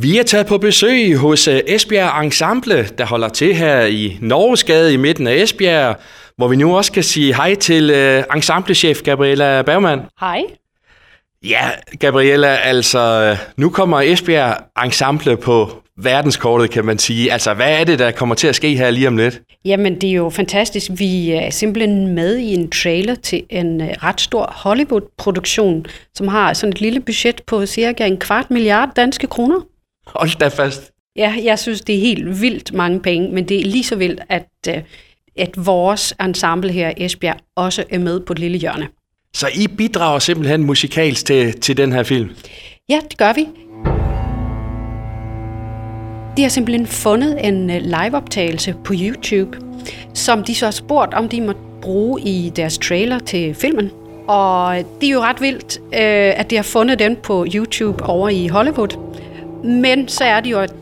Vi er taget på besøg hos øh, Esbjerg Ensemble, der holder til her i Norgesgade i midten af Esbjerg, hvor vi nu også kan sige hej til uh, ensemblechef Gabriella Bergman. Hej. Ja, Gabriella, altså nu kommer Esbjerg Ensemble på verdenskortet, kan man sige. Altså, hvad er det, der kommer til at ske her lige om lidt? Jamen, det er jo fantastisk. Vi er simpelthen med i en trailer til en øh, ret stor Hollywood-produktion, som har sådan et lille budget på cirka en kvart milliard danske kroner. Hold da fast. Ja, jeg synes, det er helt vildt mange penge, men det er lige så vildt, at, øh, at vores ensemble her i Esbjerg også er med på et lille hjørne. Så I bidrager simpelthen musikalsk til, til den her film? Ja, det gør vi. De har simpelthen fundet en øh, liveoptagelse på YouTube, som de så har spurgt, om de må bruge i deres trailer til filmen. Og det er jo ret vildt, øh, at de har fundet den på YouTube over i Hollywood. Men så er det jo, at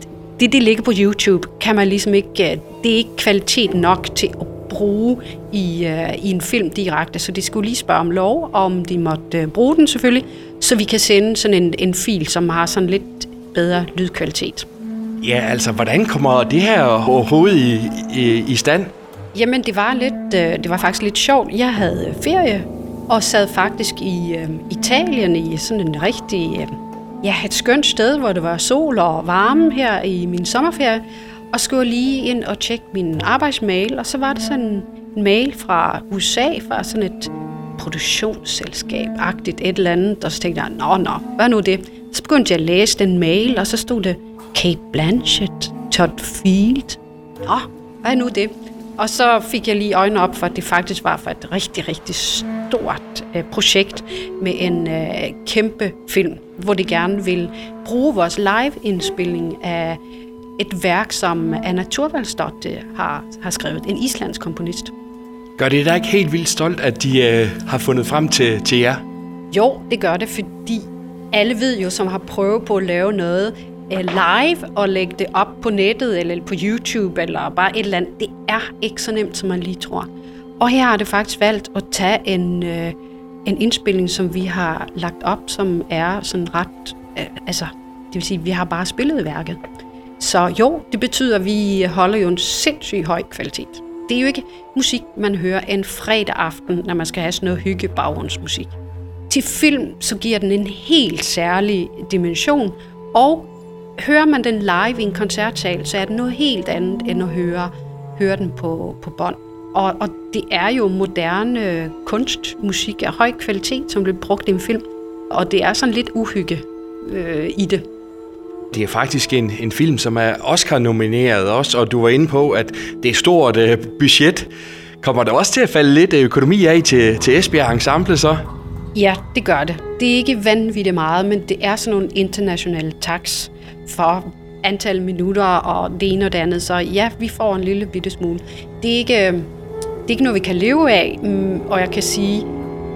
det, det ligger på YouTube, kan man ligesom ikke, øh, det er ikke kvalitet nok til at bruge i, i en film direkte. Så de skulle lige spørge om lov, om de måtte bruge den selvfølgelig, så vi kan sende sådan en, en fil, som har sådan lidt bedre lydkvalitet. Ja, altså, hvordan kommer det her overhovedet i, i, i stand? Jamen, det var, lidt, øh, det var faktisk lidt sjovt. Jeg havde ferie og sad faktisk i øh, Italien i sådan en rigtig, øh, ja, et skønt sted, hvor det var sol og varme her i min sommerferie, og skulle lige ind og tjekke min arbejdsmail, og så var det sådan en mail fra USA, fra sådan et produktionsselskab-agtigt et eller andet, og så tænkte jeg, nå, nå, hvad nu det? Så begyndte jeg at læse den mail, og så stod det, Kate Blanchett, Todd Field. Nå, hvad nu det? Og så fik jeg lige øjnene op for, at det faktisk var for et rigtig, rigtig stort øh, projekt med en øh, kæmpe film, hvor de gerne vil bruge vores live-indspilning af et værk, som Anna Thorvaldsdottir har, har skrevet, en islandsk komponist. Gør det dig ikke helt vildt stolt, at de øh, har fundet frem til, til jer? Jo, det gør det, fordi alle ved jo, som har prøvet på at lave noget, live og lægge det op på nettet eller på YouTube eller bare et eller andet. Det er ikke så nemt, som man lige tror. Og her har det faktisk valgt at tage en, øh, en indspilning, som vi har lagt op, som er sådan ret... Øh, altså, det vil sige, vi har bare spillet værket. Så jo, det betyder, at vi holder jo en sindssygt høj kvalitet. Det er jo ikke musik, man hører en fredag aften, når man skal have sådan noget hygge baggrundsmusik. Til film, så giver den en helt særlig dimension, og hører man den live i en koncertsal, så er det noget helt andet, end at høre, høre den på, på bånd. Og, og det er jo moderne kunstmusik af høj kvalitet, som bliver brugt i en film. Og det er sådan lidt uhygge øh, i det. Det er faktisk en, en film, som er Oscar-nomineret også, og du var inde på, at det er stort øh, budget. Kommer der også til at falde lidt økonomi af til, til Esbjerg Ensemble så? Ja, det gør det. Det er ikke vanvittigt meget, men det er sådan nogle internationale tax for antal minutter og det ene og det andet. Så ja, vi får en lille bitte smule. Det er ikke, øh, det er ikke noget, vi kan leve af, mm, og jeg kan sige,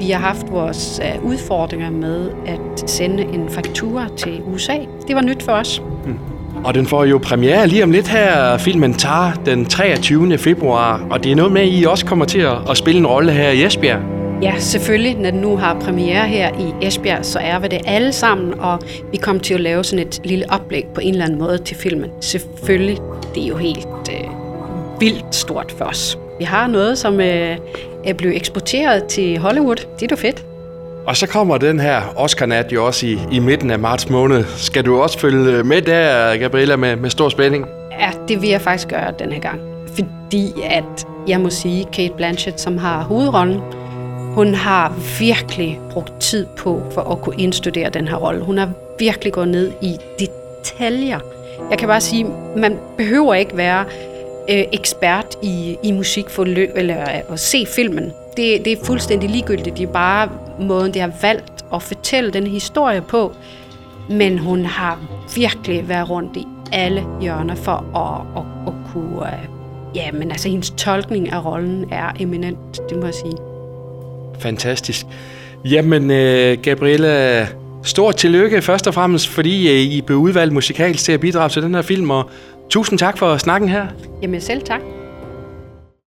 vi har haft vores øh, udfordringer med at sende en faktura til USA. Det var nyt for os. Hmm. Og den får jo premiere lige om lidt her, filmen tager den 23. februar, og det er noget med, at I også kommer til at spille en rolle her i Esbjerg. Ja, selvfølgelig. Når den nu har premiere her i Esbjerg, så er vi det alle sammen, og vi kommer til at lave sådan et lille oplæg på en eller anden måde til filmen. Selvfølgelig, det er jo helt øh, vildt stort for os. Vi har noget, som øh, er blevet eksporteret til Hollywood. Det er jo fedt. Og så kommer den her Oscar-nat jo også i, i midten af marts måned. Skal du også følge med der, Gabriella, med, med stor spænding? Ja, det vil jeg faktisk gøre den her gang. Fordi at, jeg må sige, Kate Blanchett, som har hovedrollen, hun har virkelig brugt tid på for at kunne indstudere den her rolle. Hun har virkelig gået ned i detaljer. Jeg kan bare sige, man behøver ikke være øh, ekspert i, i musik for lø, eller øh, at se filmen. Det, det er fuldstændig ligegyldigt. Det er bare måden, de har valgt at fortælle den historie på. Men hun har virkelig været rundt i alle hjørner for at, at, at kunne... Øh, ja, men altså hendes tolkning af rollen er eminent, det må jeg sige. Fantastisk. Jamen, uh, Gabriella, stort tillykke først og fremmest, fordi øh, I blev udvalgt musikalsk til at bidrage til den her film, og tusind tak for snakken her. Jamen selv tak.